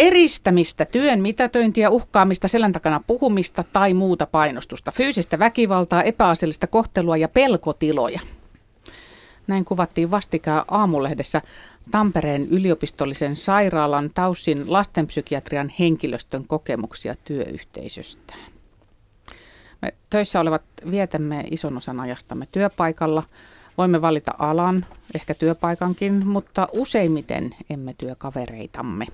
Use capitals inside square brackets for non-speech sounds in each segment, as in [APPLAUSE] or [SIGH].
eristämistä, työn mitätöintiä, uhkaamista, selän takana puhumista tai muuta painostusta, fyysistä väkivaltaa, epäasiallista kohtelua ja pelkotiloja. Näin kuvattiin vastikään aamulehdessä Tampereen yliopistollisen sairaalan Taussin lastenpsykiatrian henkilöstön kokemuksia työyhteisöstään. Me töissä olevat vietämme ison osan ajastamme työpaikalla. Voimme valita alan, ehkä työpaikankin, mutta useimmiten emme työkavereitamme.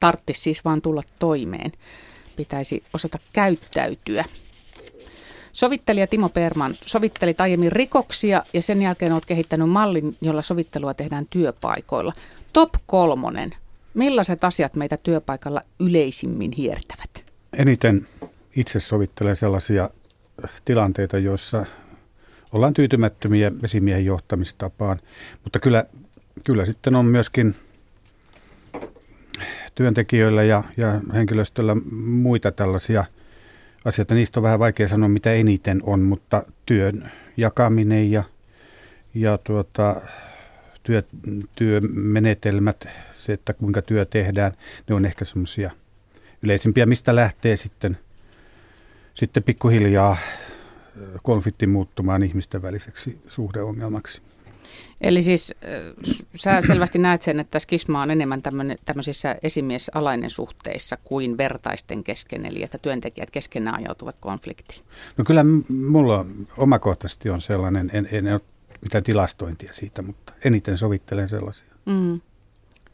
Tarttis siis vaan tulla toimeen. Pitäisi osata käyttäytyä. Sovittelija Timo Perman sovitteli aiemmin rikoksia ja sen jälkeen olet kehittänyt mallin, jolla sovittelua tehdään työpaikoilla. Top kolmonen. Millaiset asiat meitä työpaikalla yleisimmin hiertävät? Eniten itse sovittelen sellaisia tilanteita, joissa ollaan tyytymättömiä esimiehen johtamistapaan, mutta kyllä, kyllä sitten on myöskin työntekijöillä ja, ja henkilöstöllä muita tällaisia – asioita. Niistä on vähän vaikea sanoa, mitä eniten on, mutta työn jakaminen ja, ja tuota, työ, työmenetelmät, se, että kuinka työ tehdään, ne on ehkä semmoisia yleisimpiä, mistä lähtee sitten, sitten pikkuhiljaa konflikti muuttumaan ihmisten väliseksi suhdeongelmaksi. Eli siis sä selvästi näet sen, että skisma on enemmän tämmöisissä esimiesalainen suhteissa kuin vertaisten kesken, eli että työntekijät keskenään ajautuvat konfliktiin. No kyllä mulla omakohtaisesti on sellainen, en, en ole mitään tilastointia siitä, mutta eniten sovittelen sellaisia. Mm.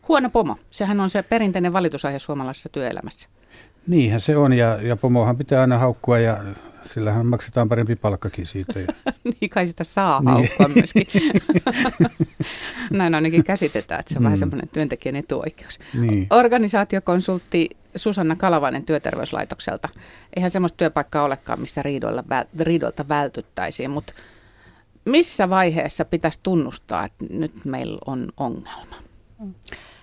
Huono pomo, sehän on se perinteinen valitusaihe suomalaisessa työelämässä. Niinhän se on ja, ja pomohan pitää aina haukkua ja sillähän maksetaan parempi palkkakin siitä. [LAUGHS] niin kai sitä saa niin. haukkua myöskin. [LAUGHS] Näin ainakin käsitetään, että se on mm. vähän semmoinen työntekijän etuoikeus. Niin. Organisaatiokonsultti Susanna Kalavainen työterveyslaitokselta. Eihän semmoista työpaikkaa olekaan, missä riidoilla, riidolta vältyttäisiin, mutta missä vaiheessa pitäisi tunnustaa, että nyt meillä on ongelma?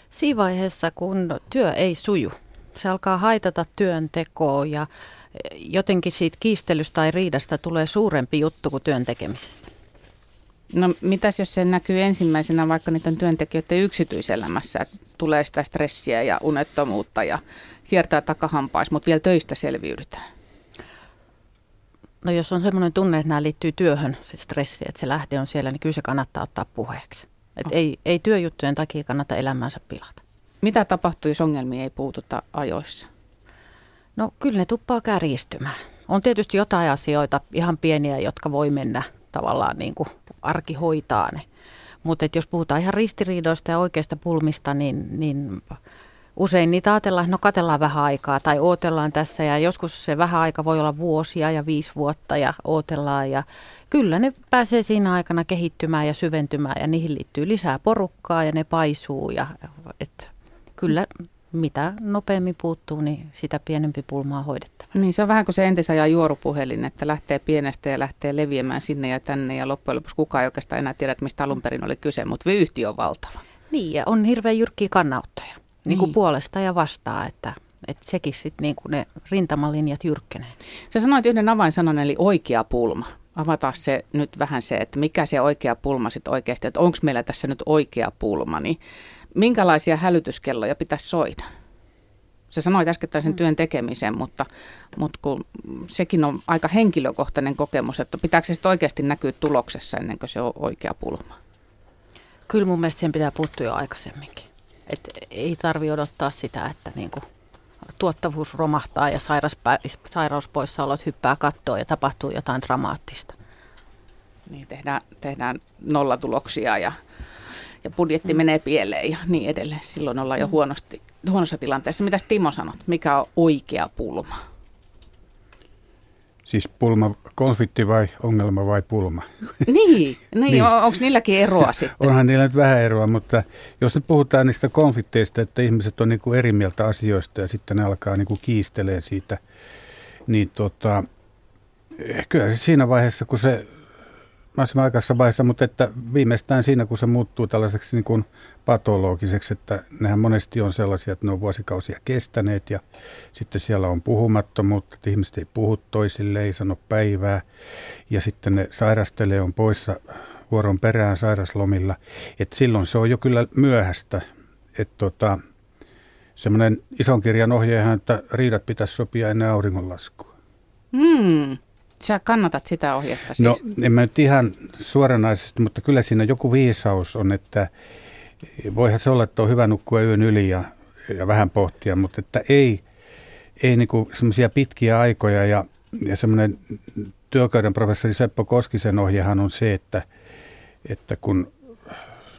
Siinä vaiheessa, kun työ ei suju. Se alkaa haitata työntekoa ja jotenkin siitä kiistelystä tai riidasta tulee suurempi juttu kuin työn tekemisestä? No mitäs jos se näkyy ensimmäisenä vaikka niiden työntekijöiden yksityiselämässä, että tulee sitä stressiä ja unettomuutta ja kiertää takahampais, mutta vielä töistä selviydytään? No jos on semmoinen tunne, että nämä liittyy työhön, se stressi, että se lähde on siellä, niin kyllä se kannattaa ottaa puheeksi. Et oh. ei, ei työjuttujen takia kannata elämäänsä pilata. Mitä tapahtuu, jos ongelmia ei puututa ajoissa? No kyllä ne tuppaa kärjistymään. On tietysti jotain asioita, ihan pieniä, jotka voi mennä tavallaan niin kuin arki hoitaa ne. Mutta jos puhutaan ihan ristiriidoista ja oikeista pulmista, niin, niin usein niitä ajatellaan, no katellaan vähän aikaa tai ootellaan tässä ja joskus se vähän aika voi olla vuosia ja viisi vuotta ja ootellaan ja kyllä ne pääsee siinä aikana kehittymään ja syventymään ja niihin liittyy lisää porukkaa ja ne paisuu ja et kyllä mitä nopeammin puuttuu, niin sitä pienempi pulma on hoidettava. Niin se on vähän kuin se entisajan juorupuhelin, että lähtee pienestä ja lähtee leviämään sinne ja tänne ja loppujen lopuksi kukaan ei oikeastaan enää tiedä, mistä alun perin oli kyse, mutta vyyhti on valtava. Niin ja on hirveän jyrkkiä kannauttoja, niin kuin niin. puolesta ja vastaa, että, että sekin sitten niin ne rintamalinjat jyrkkenee. Sä sanoit yhden avainsanan eli oikea pulma. Avataan se nyt vähän se, että mikä se oikea pulma sitten oikeasti, että onko meillä tässä nyt oikea pulma, niin minkälaisia hälytyskelloja pitäisi soida? Sä sanoit äskettäin sen mm. työn tekemisen, mutta, mutta kun sekin on aika henkilökohtainen kokemus, että pitääkö se oikeasti näkyä tuloksessa ennen kuin se on oikea pulma? Kyllä mun mielestä sen pitää puuttua jo aikaisemminkin. Et ei tarvi odottaa sitä, että niinku tuottavuus romahtaa ja sairauspoissaolot hyppää kattoon ja tapahtuu jotain dramaattista. Niin, tehdään, tehdään nollatuloksia ja ja budjetti mm. menee pieleen ja niin edelleen. Silloin ollaan jo mm. huonosti, huonossa tilanteessa. Mitä Timo sanot? Mikä on oikea pulma? Siis pulma, konflikti vai ongelma vai pulma? [LAUGHS] [LAUGHS] Niin, niin, niin. onko niilläkin eroa [LAUGHS] sitten? Onhan niillä nyt vähän eroa, mutta jos nyt puhutaan niistä konflikteista, että ihmiset on niinku eri mieltä asioista ja sitten ne alkaa niinku kiistelee siitä, niin tota, kyllä se siinä vaiheessa, kun se mahdollisimman aikaisessa vaiheessa, mutta että viimeistään siinä, kun se muuttuu tällaiseksi niin kuin patologiseksi, että nehän monesti on sellaisia, että ne on vuosikausia kestäneet ja sitten siellä on puhumattomuutta, että ihmiset ei puhu toisille, ei sano päivää ja sitten ne sairastelee, on poissa vuoron perään sairaslomilla, että silloin se on jo kyllä myöhäistä, että tota, semmoinen ison kirjan ohjehan, että riidat pitäisi sopia ennen auringonlaskua. Hmm. Sä kannatat sitä ohjetta siis? No, en mä nyt ihan suoranaisesti, mutta kyllä siinä joku viisaus on, että voihan se olla, että on hyvä nukkua yön yli ja, ja vähän pohtia, mutta että ei, ei niinku semmoisia pitkiä aikoja ja, ja semmoinen työkäyden professori Seppo Koskisen ohjehan on se, että, että kun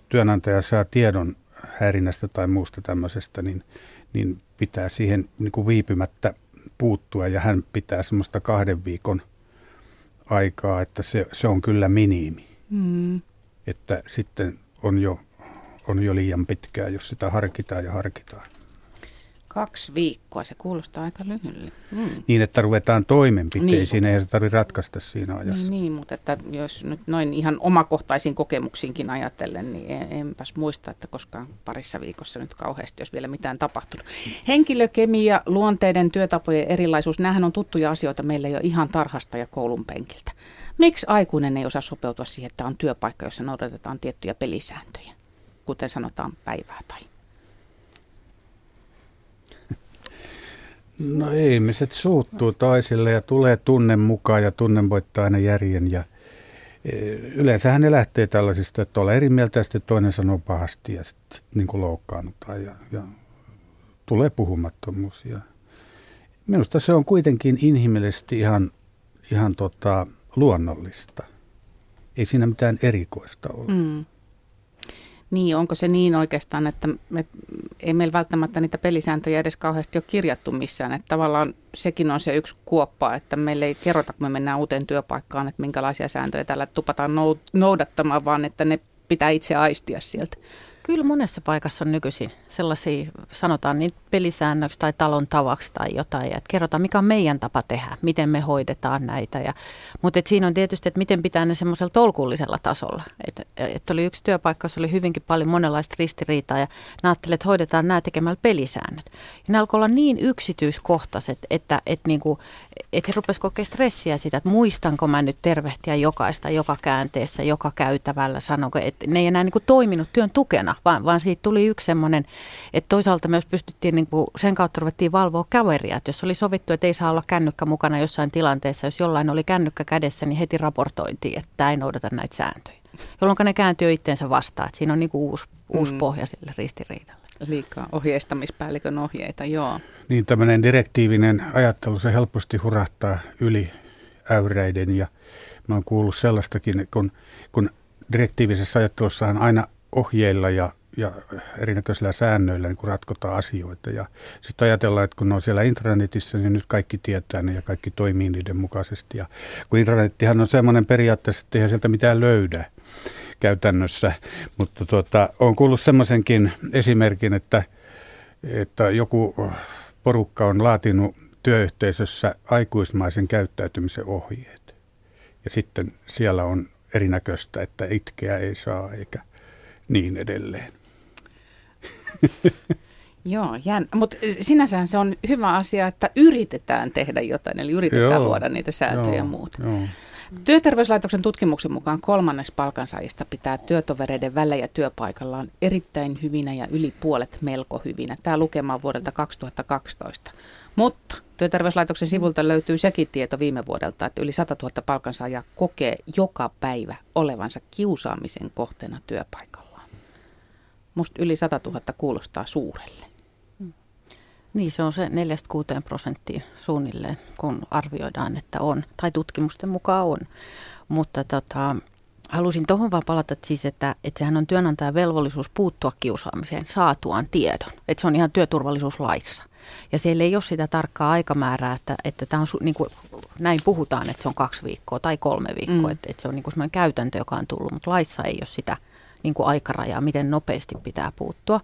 työnantaja saa tiedon häirinnästä tai muusta tämmöisestä, niin, niin pitää siihen niin kuin viipymättä puuttua ja hän pitää semmoista kahden viikon aikaa, että se, se on kyllä minimi. Mm. Että sitten on jo, on jo liian pitkää, jos sitä harkitaan ja harkitaan. Kaksi viikkoa, se kuulostaa aika lyhyelle. Mm. Niin, että ruvetaan toimenpiteisiin, niin. ei se tarvitse ratkaista siinä ajassa. Niin, niin, mutta että jos nyt noin ihan omakohtaisiin kokemuksiinkin ajatellen, niin enpäs muista, että koskaan parissa viikossa nyt kauheasti, jos vielä mitään tapahtunut. Henkilökemia, luonteiden, työtapojen erilaisuus, nämähän on tuttuja asioita meille jo ihan tarhasta ja koulun penkiltä. Miksi aikuinen ei osaa sopeutua siihen, että on työpaikka, jossa noudatetaan tiettyjä pelisääntöjä, kuten sanotaan päivää tai No ihmiset suuttuu toisille ja tulee tunne mukaan ja tunne voittaa aina järjen. Ja e, yleensähän ne lähtee tällaisista, että ollaan eri mieltä ja sitten toinen sanoo pahasti ja sitten sit niin kuin loukkaannutaan ja, ja tulee puhumattomuus. Ja minusta se on kuitenkin inhimillisesti ihan, ihan tota, luonnollista. Ei siinä mitään erikoista ole. Mm. Niin, onko se niin oikeastaan, että me, ei meillä välttämättä niitä pelisääntöjä edes kauheasti ole kirjattu missään. Että tavallaan sekin on se yksi kuoppa, että meille ei kerrota, kun me mennään uuteen työpaikkaan, että minkälaisia sääntöjä täällä tupataan noudattamaan, vaan että ne pitää itse aistia sieltä. Kyllä monessa paikassa on nykyisin sellaisia, sanotaan niin pelisäännöksi tai talon tavaksi tai jotain, että kerrotaan mikä on meidän tapa tehdä, miten me hoidetaan näitä. Ja, mutta et siinä on tietysti, että miten pitää ne semmoisella tolkullisella tasolla. Että et oli yksi työpaikka, jossa oli hyvinkin paljon monenlaista ristiriitaa ja ajattelin, että hoidetaan nämä tekemällä pelisäännöt. Ja ne alkoi olla niin yksityiskohtaiset, että et niinku, et he rupesivat kokea stressiä sitä, että muistanko mä nyt tervehtiä jokaista joka käänteessä, joka käytävällä, sanonko, että ne ei enää niinku toiminut työn tukena vaan, vaan siitä tuli yksi semmoinen, että toisaalta myös pystyttiin, niin kuin, sen kautta ruvettiin valvoa kaveria, että jos oli sovittu, että ei saa olla kännykkä mukana jossain tilanteessa, jos jollain oli kännykkä kädessä, niin heti raportointiin, että tämä ei noudata näitä sääntöjä. Jolloin ne kääntyy itteensä vastaan, että siinä on niin kuin uusi, uusi mm. pohja sille ristiriidalle. Liikaa ohjeistamispäällikön ohjeita, joo. Niin tämmöinen direktiivinen ajattelu, se helposti hurahtaa yli äyreiden ja mä oon kuullut sellaistakin, kun, kun direktiivisessä ajattelussahan aina ohjeilla ja, ja erinäköisillä säännöillä niin ratkotaan asioita. Ja sitten ajatellaan, että kun ne on siellä intranetissä, niin nyt kaikki tietää ne ja kaikki toimii niiden mukaisesti. Ja kun intranettihan on semmoinen periaatteessa, että eihän sieltä mitään löydä käytännössä. Mutta tuota, olen kuullut semmoisenkin esimerkin, että, että joku porukka on laatinut työyhteisössä aikuismaisen käyttäytymisen ohjeet. Ja sitten siellä on erinäköistä, että itkeä ei saa eikä niin edelleen. [LAUGHS] Joo, jään. mutta sinänsä se on hyvä asia, että yritetään tehdä jotain, eli yritetään joo, luoda niitä sääntöjä ja muuta. Joo. Työterveyslaitoksen tutkimuksen mukaan kolmannes palkansaajista pitää työtovereiden välejä työpaikallaan erittäin hyvinä ja yli puolet melko hyvinä. Tämä lukema on vuodelta 2012. Mutta Työterveyslaitoksen sivulta löytyy sekin tieto viime vuodelta, että yli 100 000 palkansaajaa kokee joka päivä olevansa kiusaamisen kohteena työpaikalla. Musta yli 100 000 kuulostaa suurelle. Mm. Niin, se on se 4-6 prosenttia suunnilleen, kun arvioidaan, että on, tai tutkimusten mukaan on. Mutta tota, halusin tuohon vaan palata, että, siis, että, että sehän on työnantajan velvollisuus puuttua kiusaamiseen saatuaan tiedon. Että se on ihan työturvallisuuslaissa. Ja siellä ei ole sitä tarkkaa aikamäärää, että, että tämä on, niin kuin, näin puhutaan, että se on kaksi viikkoa tai kolme viikkoa. Mm. Että, että se on niin kuin käytäntö, joka on tullut, mutta laissa ei ole sitä – niin kuin aikarajaa, miten nopeasti pitää puuttua.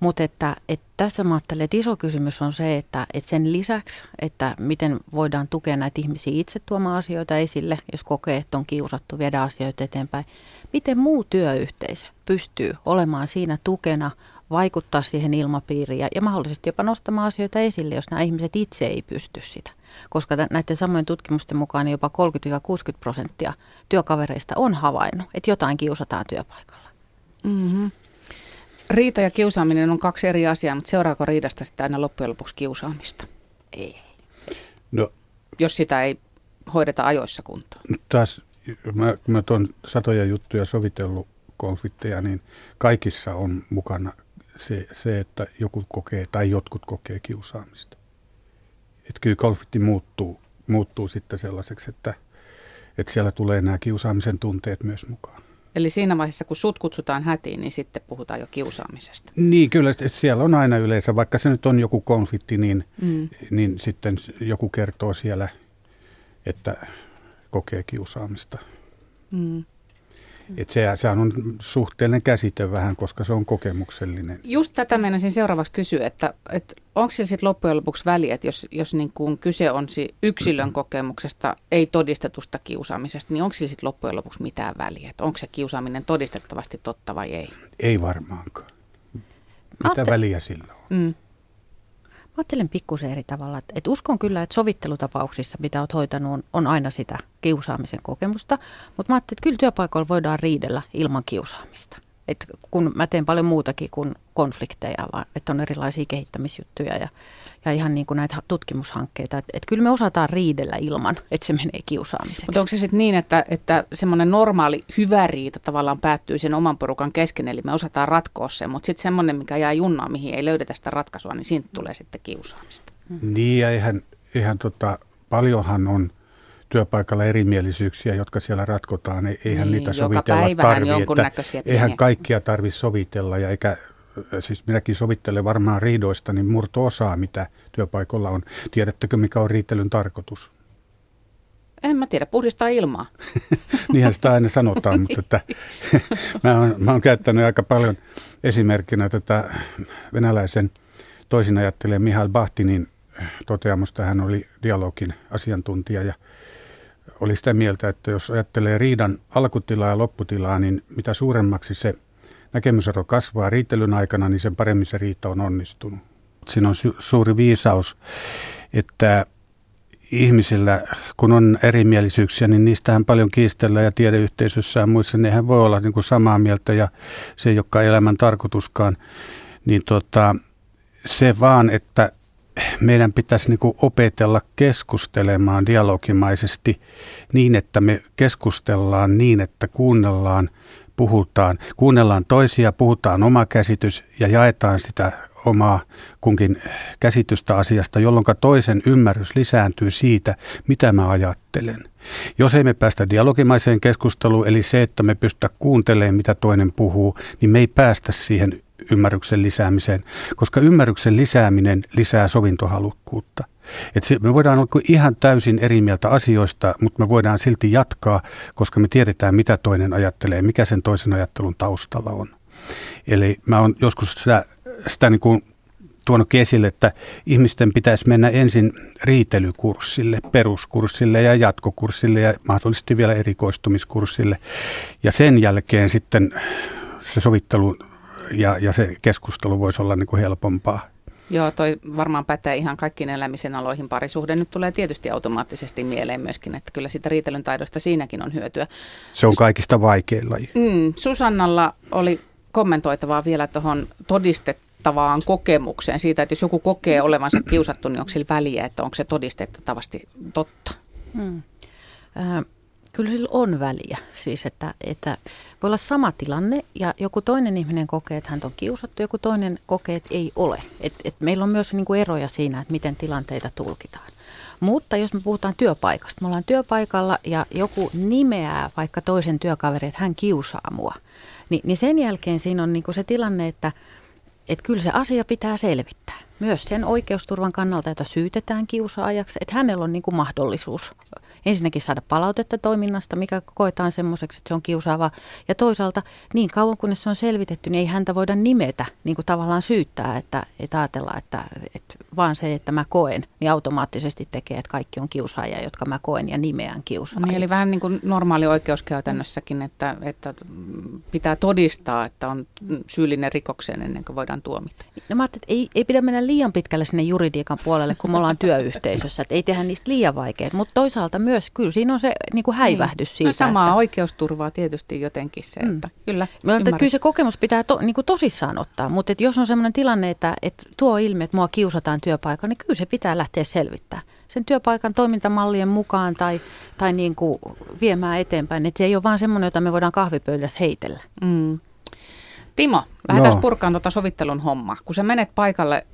Mutta että, että tässä mä ajattelen, että iso kysymys on se, että, että sen lisäksi, että miten voidaan tukea näitä ihmisiä itse tuomaan asioita esille, jos kokee, että on kiusattu viedä asioita eteenpäin. Miten muu työyhteisö pystyy olemaan siinä tukena, vaikuttaa siihen ilmapiiriin ja, ja mahdollisesti jopa nostamaan asioita esille, jos nämä ihmiset itse ei pysty sitä. Koska näiden samojen tutkimusten mukaan niin jopa 30-60 prosenttia työkavereista on havainnut, että jotain kiusataan työpaikalla. Mm-hmm. riita ja kiusaaminen on kaksi eri asiaa, mutta seuraako riidasta sitten aina loppujen lopuksi kiusaamista? Ei. No Jos sitä ei hoideta ajoissa kuntoon. nyt taas, mä, kun mä tuon satoja juttuja sovitellut konflikteja, niin kaikissa on mukana se, se, että joku kokee tai jotkut kokee kiusaamista. Että kyllä konflikti muuttuu, muuttuu sitten sellaiseksi, että, että siellä tulee nämä kiusaamisen tunteet myös mukaan. Eli siinä vaiheessa, kun sut kutsutaan hätiin, niin sitten puhutaan jo kiusaamisesta. Niin, kyllä että siellä on aina yleensä, vaikka se nyt on joku konflikti, niin, Mm. niin sitten joku kertoo siellä, että kokee kiusaamista. Mm. Et se, sehän on suhteellinen käsite vähän, koska se on kokemuksellinen. Just tätä meinasin seuraavaksi kysyä, että, että onko sillä sitten loppujen lopuksi väliä, että jos, jos niin kuin kyse on si- yksilön kokemuksesta, ei todistetusta kiusaamisesta, niin onko sillä sitten loppujen lopuksi mitään väliä? Että onko se kiusaaminen todistettavasti totta vai ei? Ei varmaankaan. Mitä Aatte- väliä sillä on? Mm. Mä ajattelen pikkusen eri tavalla. Että et uskon kyllä, että sovittelutapauksissa, mitä olet hoitanut, on, on aina sitä kiusaamisen kokemusta. Mutta mä ajattelin, että kyllä työpaikoilla voidaan riidellä ilman kiusaamista. Et kun mä teen paljon muutakin kuin konflikteja, vaan että on erilaisia kehittämisjuttuja ja, ja ihan niin kuin näitä tutkimushankkeita. Että et kyllä me osataan riidellä ilman, että se menee kiusaamiseksi. Mutta onko se sitten niin, että, että semmoinen normaali hyvä riita tavallaan päättyy sen oman porukan kesken, eli me osataan ratkoa sen, mutta sitten semmoinen, mikä jää junnaan, mihin ei löydetä sitä ratkaisua, niin siitä tulee sitten kiusaamista. Niin ja eihän, eihän tota, paljonhan on työpaikalla erimielisyyksiä, jotka siellä ratkotaan. Ei- Eihän Niin, niitä sovitella päivähän tarvi. jonkunnäköisiä eihän kaikkia tarvitse sovitella ja eikä, siis minäkin sovittelen varmaan riidoista, niin murto-osaa, mitä työpaikalla on. Tiedättekö, mikä on riitelyn tarkoitus? En mä tiedä, puhdistaa ilmaa. [LAUGHS] Niinhän sitä aina sanotaan, [LAUGHS] mutta että, [LAUGHS] mä, oon, mä oon käyttänyt aika paljon esimerkkinä tätä venäläisen toisinajattelijan Mihail Bahtinin toteamusta. Hän oli dialogin asiantuntija ja oli sitä mieltä, että jos ajattelee riidan alkutilaa ja lopputilaa, niin mitä suuremmaksi se näkemysero kasvaa riitelyn aikana, niin sen paremmin se riita on onnistunut. Siinä on su- suuri viisaus, että ihmisillä, kun on erimielisyyksiä, niin niistähän paljon kiistellään ja tiedeyhteisössä ja muissa, nehän voi olla niin kuin samaa mieltä ja se ei olekaan elämän tarkoituskaan. Niin tota, se vaan, että meidän pitäisi niin kuin opetella keskustelemaan dialogimaisesti niin, että me keskustellaan niin, että kuunnellaan, puhutaan, kuunnellaan toisia, puhutaan oma käsitys ja jaetaan sitä omaa kunkin käsitystä asiasta, jolloin toisen ymmärrys lisääntyy siitä, mitä mä ajattelen. Jos ei me päästä dialogimaiseen keskusteluun, eli se, että me pystytä kuuntelemaan, mitä toinen puhuu, niin me ei päästä siihen ymmärryksen lisäämiseen, koska ymmärryksen lisääminen lisää sovintohalukkuutta. Et se, me voidaan olla ihan täysin eri mieltä asioista, mutta me voidaan silti jatkaa, koska me tiedetään, mitä toinen ajattelee, mikä sen toisen ajattelun taustalla on. Eli mä oon joskus sitä, sitä niin kuin tuonutkin esille, että ihmisten pitäisi mennä ensin riitelykurssille, peruskurssille ja jatkokurssille ja mahdollisesti vielä erikoistumiskurssille. Ja sen jälkeen sitten se sovittelu ja, ja se keskustelu voisi olla niin kuin helpompaa. Joo, toi varmaan pätee ihan kaikkiin elämisen aloihin. Parisuhde nyt tulee tietysti automaattisesti mieleen myöskin, että kyllä sitä riitelyn taidosta siinäkin on hyötyä. Se on kaikista vaikein laji. Mm, Susannalla oli kommentoitavaa vielä tuohon todistettavaan kokemukseen siitä, että jos joku kokee olevansa kiusattu, niin onko sillä väliä, että onko se todistettavasti totta? Hmm. Äh, kyllä sillä on väliä. Siis, että, että voi olla sama tilanne ja joku toinen ihminen kokee, että hän on kiusattu, joku toinen kokee, että ei ole. Et, et meillä on myös niin kuin eroja siinä, että miten tilanteita tulkitaan. Mutta jos me puhutaan työpaikasta, me ollaan työpaikalla ja joku nimeää vaikka toisen työkaverin, että hän kiusaa mua, niin, niin sen jälkeen siinä on niin kuin se tilanne, että, että kyllä se asia pitää selvittää. Myös sen oikeusturvan kannalta, jota syytetään kiusaajaksi, että hänellä on niin kuin mahdollisuus ensinnäkin saada palautetta toiminnasta, mikä koetaan semmoiseksi, että se on kiusaava. Ja toisaalta niin kauan kunnes se on selvitetty, niin ei häntä voida nimetä, niin kuin tavallaan syyttää, että, että ajatellaan, että, että vaan se, että mä koen, niin automaattisesti tekee, että kaikki on kiusaajia, jotka mä koen ja nimeän kiusaajia. Niin, eli vähän niin kuin normaali oikeuskäytännössäkin, että, että pitää todistaa, että on syyllinen rikokseen ennen kuin voidaan tuomita. No mä että ei, ei pidä mennä liian pitkälle sinne juridiikan puolelle, kun me ollaan [LAUGHS] työyhteisössä, että ei tehdä niistä liian vaikeita, mutta toisaalta myös kyllä siinä on se niin kuin häivähdys niin. siitä. No samaa että, oikeusturvaa tietysti jotenkin se, että mm. kyllä. Mä että kyllä se kokemus pitää to, niin kuin tosissaan ottaa, mutta että jos on sellainen tilanne, että, että tuo ilmi, että mua kiusataan työpaikalla, niin kyllä se pitää lähteä selvittämään sen työpaikan toimintamallien mukaan tai, tai niin kuin viemään eteenpäin. Että se ei ole vaan semmoinen, jota me voidaan kahvipöydässä heitellä. Mm. Timo, lähdetään no. purkaan tuota sovittelun hommaa. Kun sä menet paikalle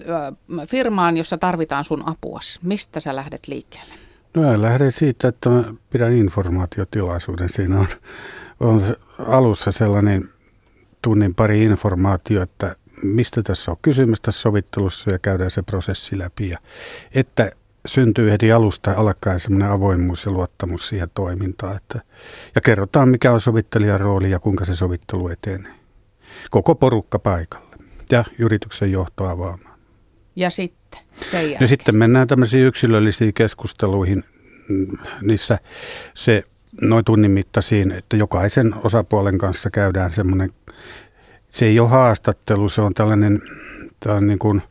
ö, firmaan, jossa tarvitaan sun apuas, mistä sä lähdet liikkeelle? No lähden siitä, että mä pidän informaatiotilaisuuden. Siinä on, on alussa sellainen tunnin pari informaatio, että mistä tässä on kysymys tässä sovittelussa ja käydään se prosessi läpi. Ja että syntyy heti alusta alkaen semmoinen avoimuus ja luottamus siihen toimintaan. Että, ja kerrotaan, mikä on sovittelijan rooli ja kuinka se sovittelu etenee. Koko porukka paikalle ja yrityksen johto avaamaan. Ja sitten sen Ja sitten mennään tämmöisiin yksilöllisiin keskusteluihin. Niissä se noin tunnin mittaisiin, että jokaisen osapuolen kanssa käydään semmoinen, se ei ole haastattelu, se on tällainen, tällainen niin kuin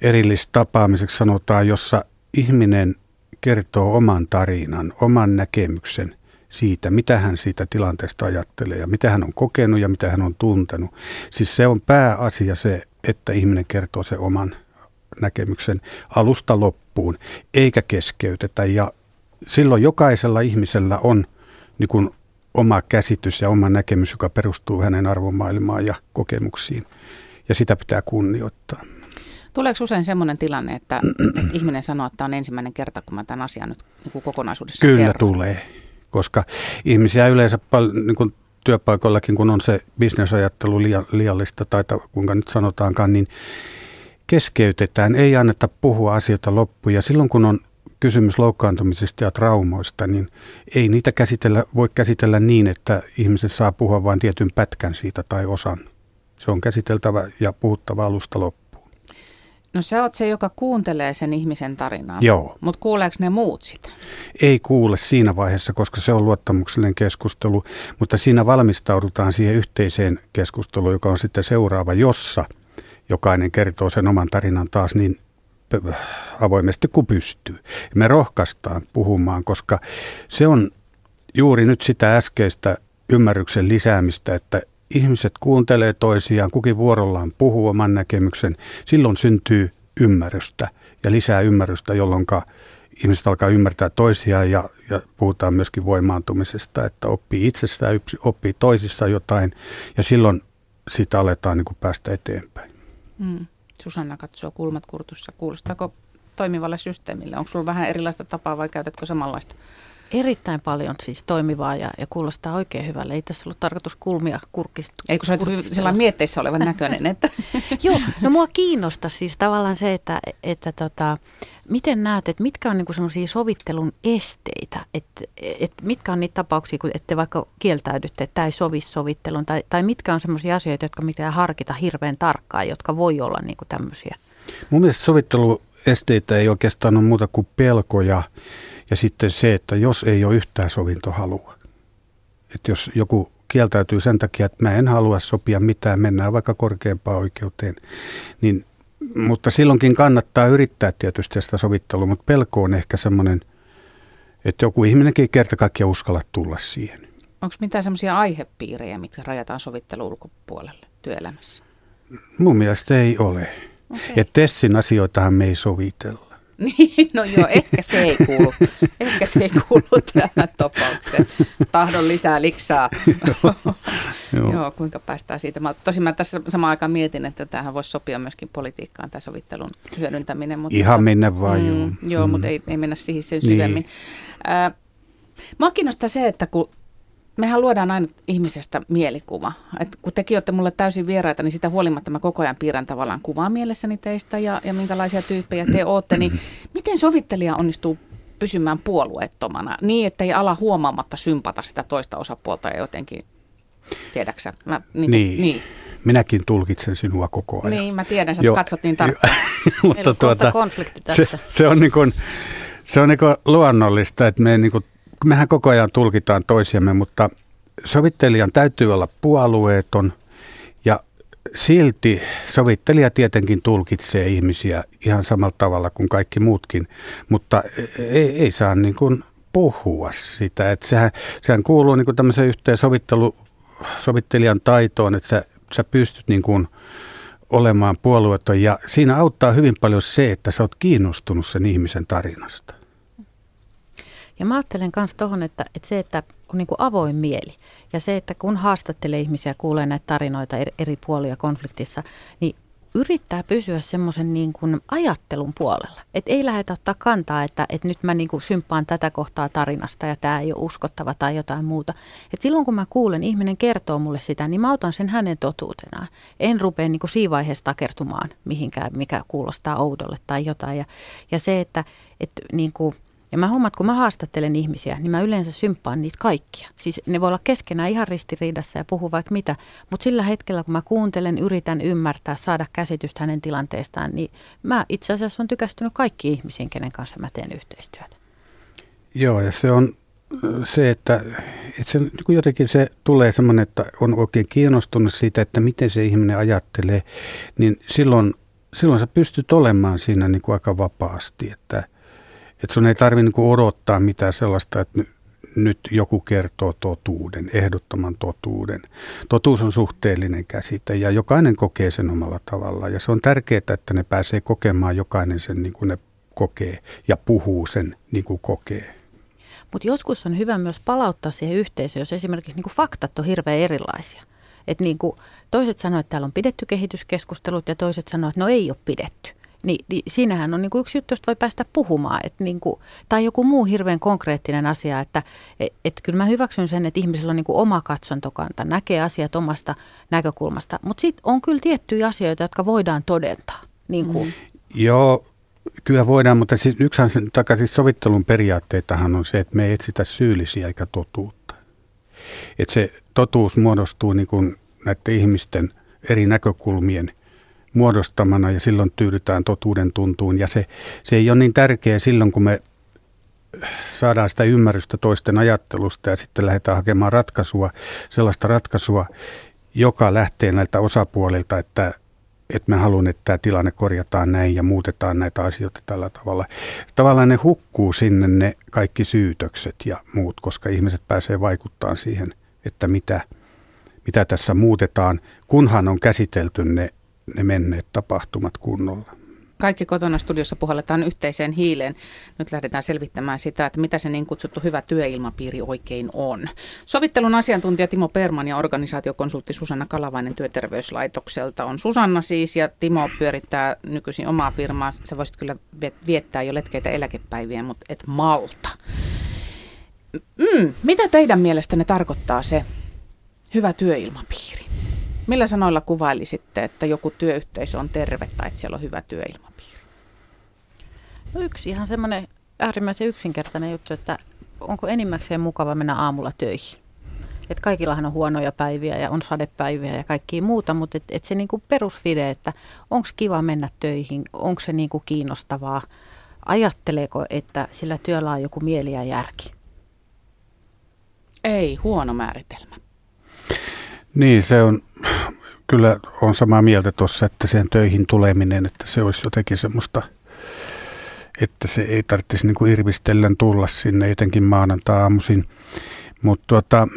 erillistapaamiseksi sanotaan, jossa ihminen kertoo oman tarinan, oman näkemyksen siitä, mitä hän siitä tilanteesta ajattelee ja mitä hän on kokenut ja mitä hän on tuntenut. Siis se on pääasia se, että ihminen kertoo se oman näkemyksen alusta loppuun, eikä keskeytetä. Ja silloin jokaisella ihmisellä on niin kuin oma käsitys ja oma näkemys, joka perustuu hänen arvomaailmaan ja kokemuksiin. Ja sitä pitää kunnioittaa. Tuleeko usein sellainen tilanne, että, että ihminen sanoo, että tämä on ensimmäinen kerta, kun mä tämän asian nyt niin kuin kokonaisuudessaan Kyllä kerron? tulee, koska ihmisiä yleensä pal- niin kuin työpaikoillakin, kun on se bisnesajattelu liiallista tai kuinka nyt sanotaankaan, niin keskeytetään, ei anneta puhua asioita loppuun. Ja silloin kun on kysymys loukkaantumisesta ja traumoista, niin ei niitä käsitellä, voi käsitellä niin, että ihmiset saa puhua vain tietyn pätkän siitä tai osan. Se on käsiteltävä ja puhuttava alusta loppuun. No sä oot se, joka kuuntelee sen ihmisen tarinaa. Joo. Mutta kuuleeko ne muut sitä? Ei kuule siinä vaiheessa, koska se on luottamuksellinen keskustelu, mutta siinä valmistaudutaan siihen yhteiseen keskusteluun, joka on sitten seuraava, jossa jokainen kertoo sen oman tarinan taas niin avoimesti kuin pystyy. Me rohkaistaan puhumaan, koska se on juuri nyt sitä äskeistä ymmärryksen lisäämistä, että ihmiset kuuntelee toisiaan, kukin vuorollaan puhuu oman näkemyksen, silloin syntyy ymmärrystä ja lisää ymmärrystä, jolloin ihmiset alkaa ymmärtää toisiaan ja, ja puhutaan myöskin voimaantumisesta, että oppii itsestään, oppii toisissa jotain ja silloin siitä aletaan niin kuin päästä eteenpäin. Mm. Susanna katsoo kulmat kurtussa. Kuulostaako toimivalle systeemille? Onko sinulla vähän erilaista tapaa vai käytätkö samanlaista? Erittäin paljon siis toimivaa ja, ja kuulostaa oikein hyvälle. Ei tässä ollut tarkoitus kulmia kurkista. Ei kun sä olet sellainen mietteissä olevan näköinen. Että. [LAUGHS] Joo, no mua kiinnostaa siis tavallaan se, että, että tota, miten näet, että mitkä on niinku semmoisia sovittelun esteitä, että et mitkä on niitä tapauksia, kun ette vaikka kieltäydytte, että tämä ei sovi sovittelun, tai, tai mitkä on semmoisia asioita, jotka pitää harkita hirveän tarkkaan, jotka voi olla niinku tämmöisiä? Mun mielestä sovitteluesteitä ei oikeastaan ole muuta kuin pelkoja ja sitten se, että jos ei ole yhtään sovintohalua, että jos joku kieltäytyy sen takia, että mä en halua sopia mitään, mennään vaikka korkeampaan oikeuteen, niin, mutta silloinkin kannattaa yrittää tietysti sitä sovittelua, mutta pelko on ehkä semmoinen, että joku ihminenkin kerta kaikkiaan uskalla tulla siihen. Onko mitään semmoisia aihepiirejä, mitkä rajataan sovittelu ulkopuolelle työelämässä? Mun mielestä ei ole. Okay. Ja Tessin asioitahan me ei sovitella. [LAUGHS] Niin, no joo, ehkä se ei kuulu, ehkä se ei kuulu [LAUGHS] tähän tapaukseen. Tahdon lisää liksaa. [LAUGHS] joo. joo, kuinka päästään siitä. Mä, tosin mä tässä samaan aikaan mietin, että tähän voisi sopia myöskin politiikkaan tämä sovittelun hyödyntäminen. Mutta, Ihan minne vaan, mm, joo. Joo, mm. mutta ei, ei mennä siihen sen syvemmin. Niin. Äh, Mua kiinnostaa se, että kun mehän luodaan aina ihmisestä mielikuva. Et kun tekin olette mulle täysin vieraita, niin sitä huolimatta mä koko ajan piirrän tavallaan kuvaa mielessäni teistä ja, ja minkälaisia tyyppejä te olette. Niin [CLEARS THROAT] miten sovittelija onnistuu pysymään puolueettomana niin, että ei ala huomaamatta sympata sitä toista osapuolta ja jotenkin, tiedäksä? Mä, niin, niin. niin. minäkin tulkitsen sinua koko ajan. Niin, mä tiedän, että katsot niin tarkkaan. [LAUGHS] mutta tuota, konflikti tässä. Se, se on, niin kuin, se on niin kuin luonnollista, että me niin kuin, mehän koko ajan tulkitaan toisiamme, mutta sovittelijan täytyy olla puolueeton ja silti sovittelija tietenkin tulkitsee ihmisiä ihan samalla tavalla kuin kaikki muutkin, mutta ei, ei saa niin kuin puhua sitä. Että sehän, sehän kuuluu niin kuin tämmöiseen yhteen sovittelu, sovittelijan taitoon, että sä, sä pystyt niin kuin olemaan puolueeton ja siinä auttaa hyvin paljon se, että sä oot kiinnostunut sen ihmisen tarinasta. Ja mä ajattelen myös tuohon, että, että se, että on niin avoin mieli ja se, että kun haastattelee ihmisiä, kuulee näitä tarinoita eri, eri puolia konfliktissa, niin yrittää pysyä semmoisen niin kuin ajattelun puolella. Että ei lähdetä ottaa kantaa, että, että nyt mä niin kuin symppaan tätä kohtaa tarinasta ja tämä ei ole uskottava tai jotain muuta. Et silloin kun mä kuulen, ihminen kertoo mulle sitä, niin mä otan sen hänen totuutenaan. En rupea niin kuin siinä vaiheessa takertumaan mihinkään, mikä kuulostaa oudolle tai jotain. Ja, ja se, että, että niin kuin – ja mä huomaan, että kun mä haastattelen ihmisiä, niin mä yleensä symppaan niitä kaikkia. Siis ne voi olla keskenään ihan ristiriidassa ja puhua vaikka mitä, mutta sillä hetkellä, kun mä kuuntelen, yritän ymmärtää, saada käsitystä hänen tilanteestaan, niin mä itse asiassa on tykästynyt kaikki ihmisiin, kenen kanssa mä teen yhteistyötä. Joo, ja se on se, että, että se, niin jotenkin se tulee semmoinen, että on oikein kiinnostunut siitä, että miten se ihminen ajattelee, niin silloin, silloin sä pystyt olemaan siinä niin kuin aika vapaasti, että – että sun ei tarvitse niin odottaa mitään sellaista, että nyt joku kertoo totuuden, ehdottoman totuuden. Totuus on suhteellinen käsite ja jokainen kokee sen omalla tavalla. Ja se on tärkeää, että ne pääsee kokemaan jokainen sen niin kuin ne kokee ja puhuu sen niin kuin kokee. Mutta joskus on hyvä myös palauttaa siihen yhteisöön, jos esimerkiksi niin kuin faktat on hirveän erilaisia. Et niin kuin toiset sanoo, että täällä on pidetty kehityskeskustelut ja toiset sanoo, että no ei ole pidetty. Niin, niin siinähän on niin kuin yksi juttu, josta voi päästä puhumaan. Että niin kuin, tai joku muu hirveän konkreettinen asia, että et, et kyllä mä hyväksyn sen, että ihmisillä on niin kuin oma katsontokanta, näkee asiat omasta näkökulmasta. Mutta sitten on kyllä tiettyjä asioita, jotka voidaan todentaa. Niin kuin. Mm. Joo, kyllä voidaan, mutta siis yksihän takaisin sovittelun periaatteitahan on se, että me ei etsitä syyllisiä eikä totuutta. Että se totuus muodostuu niin kuin näiden ihmisten eri näkökulmien – muodostamana ja silloin tyydytään totuuden tuntuun. Ja se, se ei ole niin tärkeä silloin, kun me saadaan sitä ymmärrystä toisten ajattelusta ja sitten lähdetään hakemaan ratkaisua, sellaista ratkaisua, joka lähtee näiltä osapuolilta, että, että me haluan, että tämä tilanne korjataan näin ja muutetaan näitä asioita tällä tavalla. Tavallaan ne hukkuu sinne ne kaikki syytökset ja muut, koska ihmiset pääsee vaikuttamaan siihen, että mitä, mitä tässä muutetaan, kunhan on käsitelty ne ne menneet tapahtumat kunnolla. Kaikki kotona studiossa puhalletaan yhteiseen hiileen. Nyt lähdetään selvittämään sitä, että mitä se niin kutsuttu hyvä työilmapiiri oikein on. Sovittelun asiantuntija Timo Perman ja organisaatiokonsultti Susanna Kalavainen työterveyslaitokselta on Susanna siis ja Timo pyörittää nykyisin omaa firmaa. Sä voisit kyllä viettää jo letkeitä eläkepäiviä, mutta et malta. Mm, mitä teidän mielestänne tarkoittaa se hyvä työilmapiiri? Millä sanoilla kuvailisitte, että joku työyhteisö on terve tai että siellä on hyvä työilmapiiri? No yksi ihan semmoinen äärimmäisen yksinkertainen juttu, että onko enimmäkseen mukava mennä aamulla töihin. Et kaikillahan on huonoja päiviä ja on sadepäiviä ja kaikki muuta, mutta et, et se niinku perusfide, että onko kiva mennä töihin, onko se niinku kiinnostavaa, ajatteleeko, että sillä työllä on joku mieli ja järki? Ei, huono määritelmä. Niin, se on, kyllä on samaa mieltä tuossa, että sen töihin tuleminen, että se olisi jotenkin semmoista, että se ei tarvitsisi niin irvistellen tulla sinne jotenkin maanantai-aamuisin. Mutta tuota,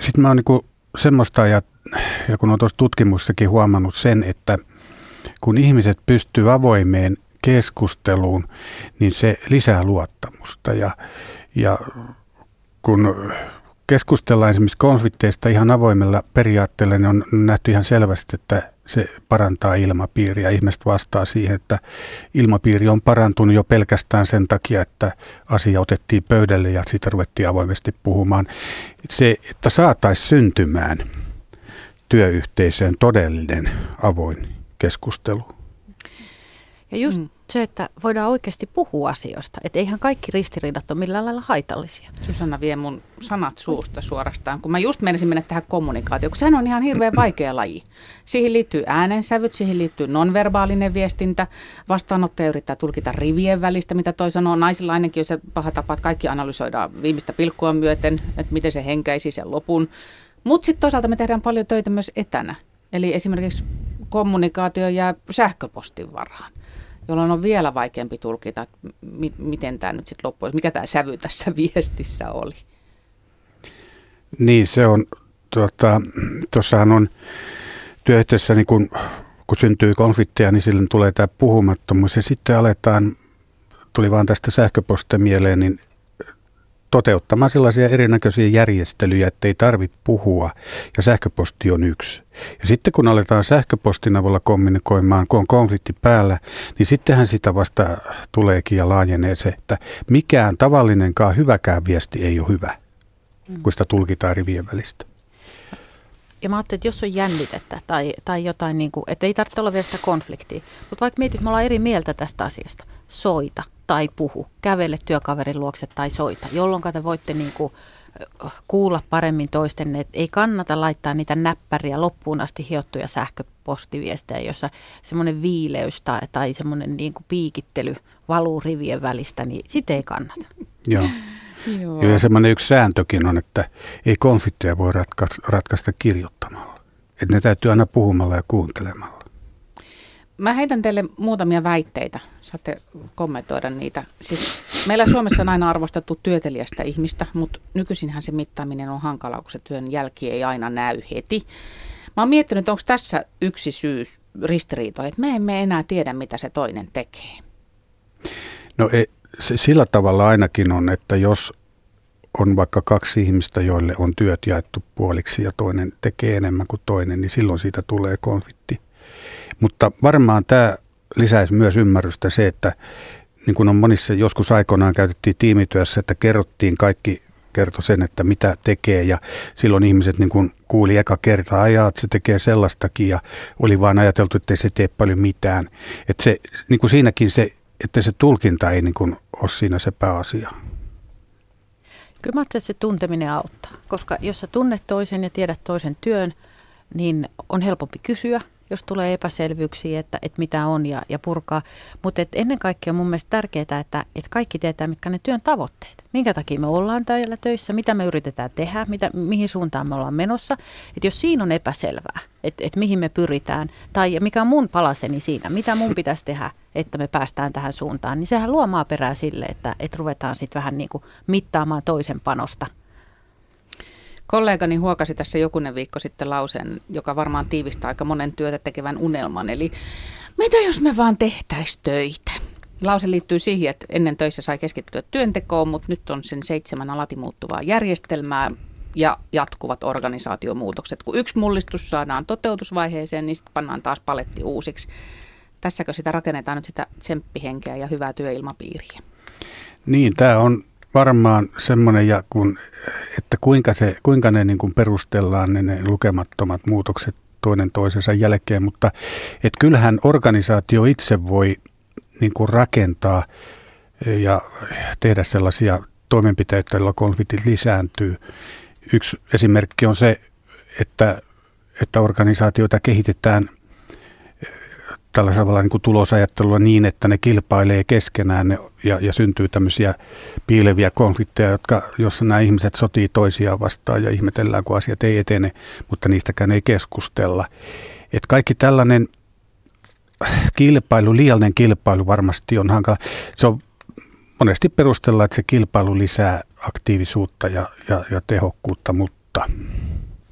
sitten mä oon niin semmoista, ja, ja kun on tuossa tutkimussakin huomannut sen, että kun ihmiset pystyy avoimeen keskusteluun, niin se lisää luottamusta. Ja, ja kun keskustellaan esimerkiksi konflikteista ihan avoimella periaatteella, niin on nähty ihan selvästi, että se parantaa ilmapiiriä. Ihmiset vastaa siihen, että ilmapiiri on parantunut jo pelkästään sen takia, että asia otettiin pöydälle ja siitä ruvettiin avoimesti puhumaan. Se, että saataisiin syntymään työyhteisöön todellinen avoin keskustelu. Ja just mm. Se, että voidaan oikeasti puhua asioista. Että eihän kaikki ristiriidat ole millään lailla haitallisia. Susanna vie mun sanat suusta suorastaan, kun mä just menisin mennä tähän kommunikaatioon, kun sehän on ihan hirveän vaikea laji. Siihen liittyy äänensävyt, siihen liittyy nonverbaalinen viestintä, vastaanottaja yrittää tulkita rivien välistä, mitä toi sanoo. Naisilla ainakin on se paha tapa, että kaikki analysoidaan viimeistä pilkkua myöten, että miten se henkäisi sen lopun. Mutta sitten toisaalta me tehdään paljon töitä myös etänä. Eli esimerkiksi kommunikaatio jää sähköpostin varaan jolloin on vielä vaikeampi tulkita, että mi- miten tämä nyt sitten loppuu, mikä tämä sävy tässä [LAUGHS] viestissä oli. Niin, se on, tuota, tuossahan on työyhteisössä, niin kun, kun syntyy konflikteja, niin silloin tulee tämä puhumattomuus ja sitten aletaan, tuli vaan tästä sähköposta mieleen, niin toteuttamaan sellaisia erinäköisiä järjestelyjä, että ei tarvitse puhua, ja sähköposti on yksi. Ja sitten kun aletaan sähköpostin avulla kommunikoimaan, kun on konflikti päällä, niin sittenhän sitä vasta tuleekin ja laajenee se, että mikään tavallinenkaan hyväkään viesti ei ole hyvä, mm. kun sitä tulkitaan rivien välistä. Ja mä ajattelin, että jos on jännitettä tai, tai jotain, niin kuin, että ei tarvitse olla vielä sitä konfliktia, mutta vaikka mietit, että me ollaan eri mieltä tästä asiasta, soita tai puhu, kävele työkaverin luokse tai soita, jolloin te voitte niin kuin, kuulla paremmin toistenne, että ei kannata laittaa niitä näppäriä loppuun asti hiottuja sähköpostiviestejä, jossa semmoinen viileys tai, tai semmoinen niin kuin piikittely valuu rivien välistä, niin sitä ei kannata. Joo. Joo. Ja semmoinen yksi sääntökin on, että ei konflikteja voi ratkaista, ratkaista kirjoittamalla. Että ne täytyy aina puhumalla ja kuuntelemalla. Mä heitän teille muutamia väitteitä. Saatte kommentoida niitä. Siis meillä Suomessa on aina arvostettu työtelijästä ihmistä, mutta nykyisinhän se mittaaminen on hankalaa, kun se työn jälki ei aina näy heti. Mä oon miettinyt, onko tässä yksi syy ristiriito, että me emme enää tiedä, mitä se toinen tekee. No ei, se sillä tavalla ainakin on, että jos on vaikka kaksi ihmistä, joille on työt jaettu puoliksi ja toinen tekee enemmän kuin toinen, niin silloin siitä tulee konflikti. Mutta varmaan tämä lisäisi myös ymmärrystä se, että niin kuin on monissa joskus aikoinaan käytettiin tiimityössä, että kerrottiin kaikki kertoi sen, että mitä tekee ja silloin ihmiset niin kuin kuuli eka kertaa, ajaa, että se tekee sellaistakin ja oli vaan ajateltu, että ei se tee paljon mitään. Että se, niin kuin siinäkin se, että se tulkinta ei niin kuin ole siinä se pääasia. Kyllä mä että se tunteminen auttaa, koska jos sä tunnet toisen ja tiedät toisen työn, niin on helpompi kysyä – jos tulee epäselvyyksiä, että, että mitä on ja, ja purkaa. Mutta ennen kaikkea on mun mielestä tärkeää, että, että kaikki tietää, mitkä ne työn tavoitteet. Minkä takia me ollaan täällä töissä, mitä me yritetään tehdä, mitä, mihin suuntaan me ollaan menossa. Että jos siinä on epäselvää, että, että mihin me pyritään, tai mikä on mun palaseni siinä, mitä mun pitäisi tehdä, että me päästään tähän suuntaan, niin sehän luo maaperää sille, että, että ruvetaan sitten vähän niin kuin mittaamaan toisen panosta – Kollegani huokasi tässä jokunen viikko sitten lauseen, joka varmaan tiivistää aika monen työtä tekevän unelman. Eli mitä jos me vaan tehtäis töitä? Lause liittyy siihen, että ennen töissä sai keskittyä työntekoon, mutta nyt on sen seitsemän alati muuttuvaa järjestelmää ja jatkuvat organisaatiomuutokset. Kun yksi mullistus saadaan toteutusvaiheeseen, niin sitten pannaan taas paletti uusiksi. Tässäkö sitä rakennetaan nyt sitä tsemppihenkeä ja hyvää työilmapiiriä? Niin, tämä on varmaan semmoinen, ja kun, että kuinka, se, kuinka ne niin kuin perustellaan ne, ne lukemattomat muutokset toinen toisensa jälkeen, mutta et kyllähän organisaatio itse voi niin kuin rakentaa ja tehdä sellaisia toimenpiteitä, joilla konfliktit lisääntyy. Yksi esimerkki on se, että, että organisaatioita kehitetään – tällaisella tavalla niin kuin niin, että ne kilpailee keskenään ne, ja, ja syntyy tämmöisiä piileviä konflikteja, jotka, jossa nämä ihmiset sotii toisiaan vastaan ja ihmetellään, kun asiat ei etene, mutta niistäkään ei keskustella. Et kaikki tällainen kilpailu, liiallinen kilpailu varmasti on hankala. Se on monesti perustella, että se kilpailu lisää aktiivisuutta ja, ja, ja tehokkuutta, mutta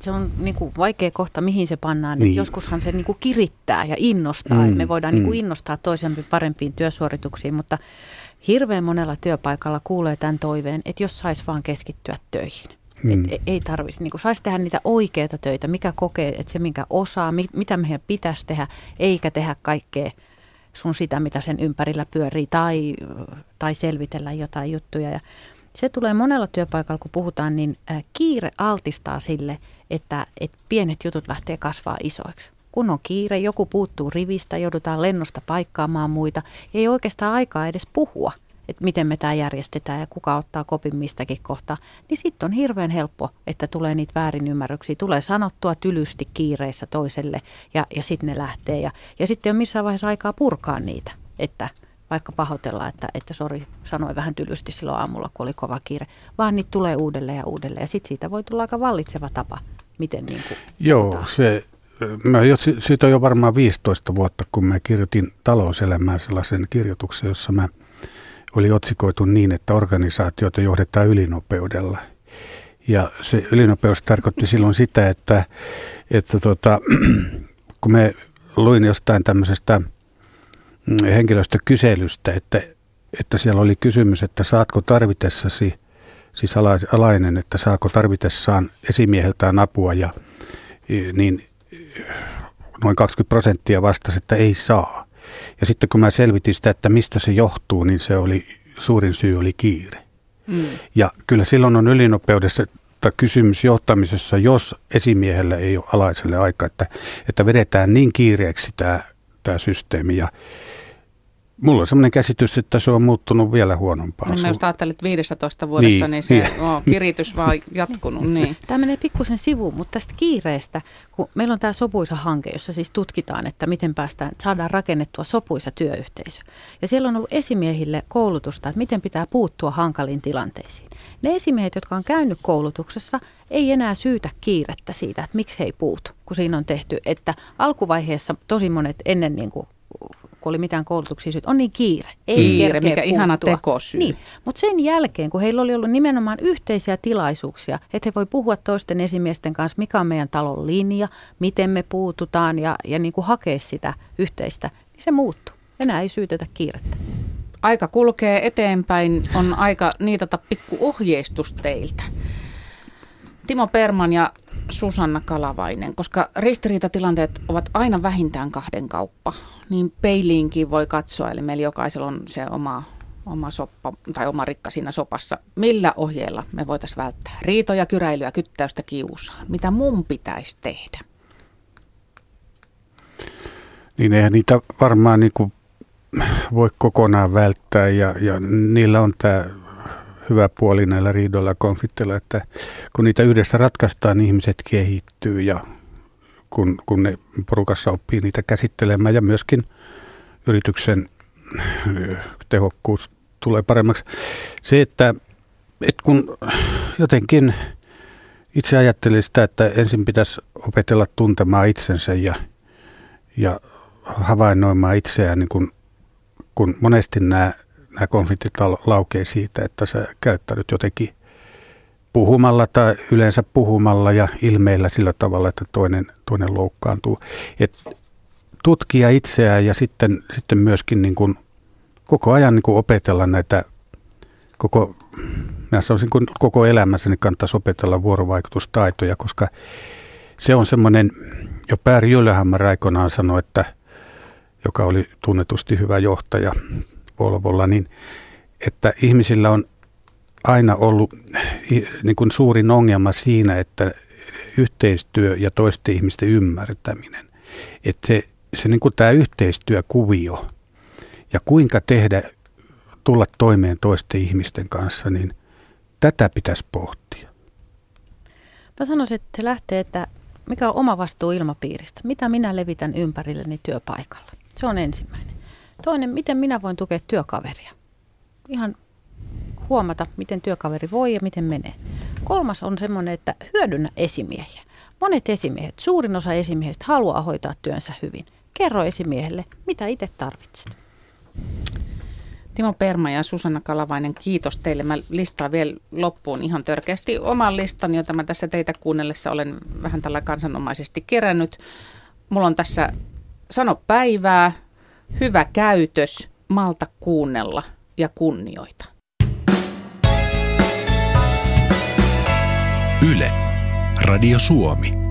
se on niin kuin vaikea kohta, mihin se pannaan. Niin. Joskushan se niin kuin kirittää ja innostaa. Mm, me voidaan mm. niin kuin innostaa toisemme parempiin työsuorituksiin, mutta hirveän monella työpaikalla kuulee tämän toiveen, että jos saisi vaan keskittyä töihin. Mm. Et ei tarvitsisi, niin saisi tehdä niitä oikeita töitä, mikä kokee, että se minkä osaa, mit, mitä meidän pitäisi tehdä, eikä tehdä kaikkea sun sitä, mitä sen ympärillä pyörii, tai, tai selvitellä jotain juttuja. Ja se tulee monella työpaikalla, kun puhutaan, niin kiire altistaa sille, että, että pienet jutut lähtee kasvaa isoiksi. kun on kiire, joku puuttuu rivistä, joudutaan lennosta paikkaamaan muita, ei oikeastaan aikaa edes puhua – että miten me tämä järjestetään ja kuka ottaa kopin mistäkin kohtaa, niin sitten on hirveän helppo, että tulee niitä väärinymmärryksiä. Tulee sanottua tylysti kiireissä toiselle ja, ja sitten ne lähtee. Ja, ja sitten on missään vaiheessa aikaa purkaa niitä, että vaikka pahoitella, että, että sori, sanoi vähän tylysti silloin aamulla, kun oli kova kiire, vaan niitä tulee uudelleen ja uudelleen. Ja sitten siitä voi tulla aika vallitseva tapa, miten niin kuin Joo, se, mä jo, siitä on jo varmaan 15 vuotta, kun mä kirjoitin talouselämään sellaisen kirjoituksen, jossa mä – oli otsikoitu niin, että organisaatioita johdetaan ylinopeudella. Ja se ylinopeus tarkoitti silloin sitä, että, että tota, [CLEARS THROAT] kun me luin jostain tämmöisestä mm, henkilöstökyselystä, että, että siellä oli kysymys, että saatko tarvitessasi, siis alainen, että saako tarvitessaan esimieheltään apua ja niin noin 20 prosenttia vastasi, että ei saa. Ja sitten kun mä selvitin sitä, että mistä se johtuu, niin se oli, suurin syy oli kiire. Mm. Ja kyllä silloin on ylinopeudessa kysymys johtamisessa, jos esimiehellä ei ole alaiselle aika, että, että vedetään niin kiireeksi tämä, tämä systeemi. Ja Mulla on sellainen käsitys, että se on muuttunut vielä huonompaan. No, jos ajattelet 15 vuodessa, niin, niin se niin. On kiritys vaan jatkunut. [LAUGHS] Niin. Tämä menee pikkusen sivuun, mutta tästä kiireestä, kun meillä on tämä sopuisa hanke, jossa siis tutkitaan, että miten päästään, saadaan rakennettua sopuisa työyhteisö. Ja siellä on ollut esimiehille koulutusta, että miten pitää puuttua hankaliin tilanteisiin. Ne esimiehet, jotka on käynyt koulutuksessa, ei enää syytä kiirettä siitä, että miksi he ei puutu, kun siinä on tehty, että alkuvaiheessa tosi monet ennen niin kuin kun oli mitään koulutuksia syyt, on niin kiire. Ei kiire, mikä puuttua. ihana tekosyy. Niin. Mutta sen jälkeen, kun heillä oli ollut nimenomaan yhteisiä tilaisuuksia, että he voi puhua toisten esimiesten kanssa, mikä on meidän talon linja, miten me puututaan ja, ja niin kuin hakea sitä yhteistä, niin se muuttuu. Enää ei syytetä kiirettä. Aika kulkee eteenpäin, on aika niitata pikku ohjeistus teiltä. Timo Perman ja Susanna Kalavainen, koska ristiriitatilanteet ovat aina vähintään kahden kauppa niin peiliinkin voi katsoa, eli meillä jokaisella on se oma, oma soppa tai oma rikka siinä sopassa. Millä ohjeella me voitaisiin välttää riitoja, kyräilyä, kyttäystä, kiusaa? Mitä mun pitäisi tehdä? Niin eihän niitä varmaan niin kuin voi kokonaan välttää ja, ja niillä on tämä hyvä puoli näillä riidoilla ja konflikteilla, että kun niitä yhdessä ratkaistaan, niin ihmiset kehittyy ja kun, kun ne porukassa oppii niitä käsittelemään ja myöskin yrityksen tehokkuus tulee paremmaksi. Se, että, että kun jotenkin itse ajattelin sitä, että ensin pitäisi opetella tuntemaan itsensä ja, ja havainnoimaan itseään, niin kun, kun monesti nämä, nämä konfliktit laukee siitä, että sä käyttäydyt jotenkin puhumalla tai yleensä puhumalla ja ilmeillä sillä tavalla, että toinen, toinen loukkaantuu. Et tutkia itseään ja sitten, sitten myöskin niin kuin koko ajan niin kuin opetella näitä, koko, minä sanoisin, kun koko elämässäni kannattaisi opetella vuorovaikutustaitoja, koska se on semmoinen, jo Pääri Jylhämmär aikoinaan sanoi, että joka oli tunnetusti hyvä johtaja Volvolla, niin että ihmisillä on aina ollut niin kuin suurin ongelma siinä, että yhteistyö ja toisten ihmisten ymmärtäminen. Että se, se niin kuin tämä yhteistyökuvio ja kuinka tehdä, tulla toimeen toisten ihmisten kanssa, niin tätä pitäisi pohtia. Mä sanoisin, että se lähtee, että mikä on oma vastuu ilmapiiristä. Mitä minä levitän ympärilleni työpaikalla. Se on ensimmäinen. Toinen, miten minä voin tukea työkaveria. Ihan huomata, miten työkaveri voi ja miten menee. Kolmas on semmoinen, että hyödynnä esimiehiä. Monet esimiehet, suurin osa esimiehistä haluaa hoitaa työnsä hyvin. Kerro esimiehelle, mitä itse tarvitset. Timo Perma ja Susanna Kalavainen, kiitos teille. Mä listaan vielä loppuun ihan törkeästi oman listan, jota mä tässä teitä kuunnellessa olen vähän tällä kansanomaisesti kerännyt. Mulla on tässä sano päivää, hyvä käytös, malta kuunnella ja kunnioita. Yle, Radio Suomi.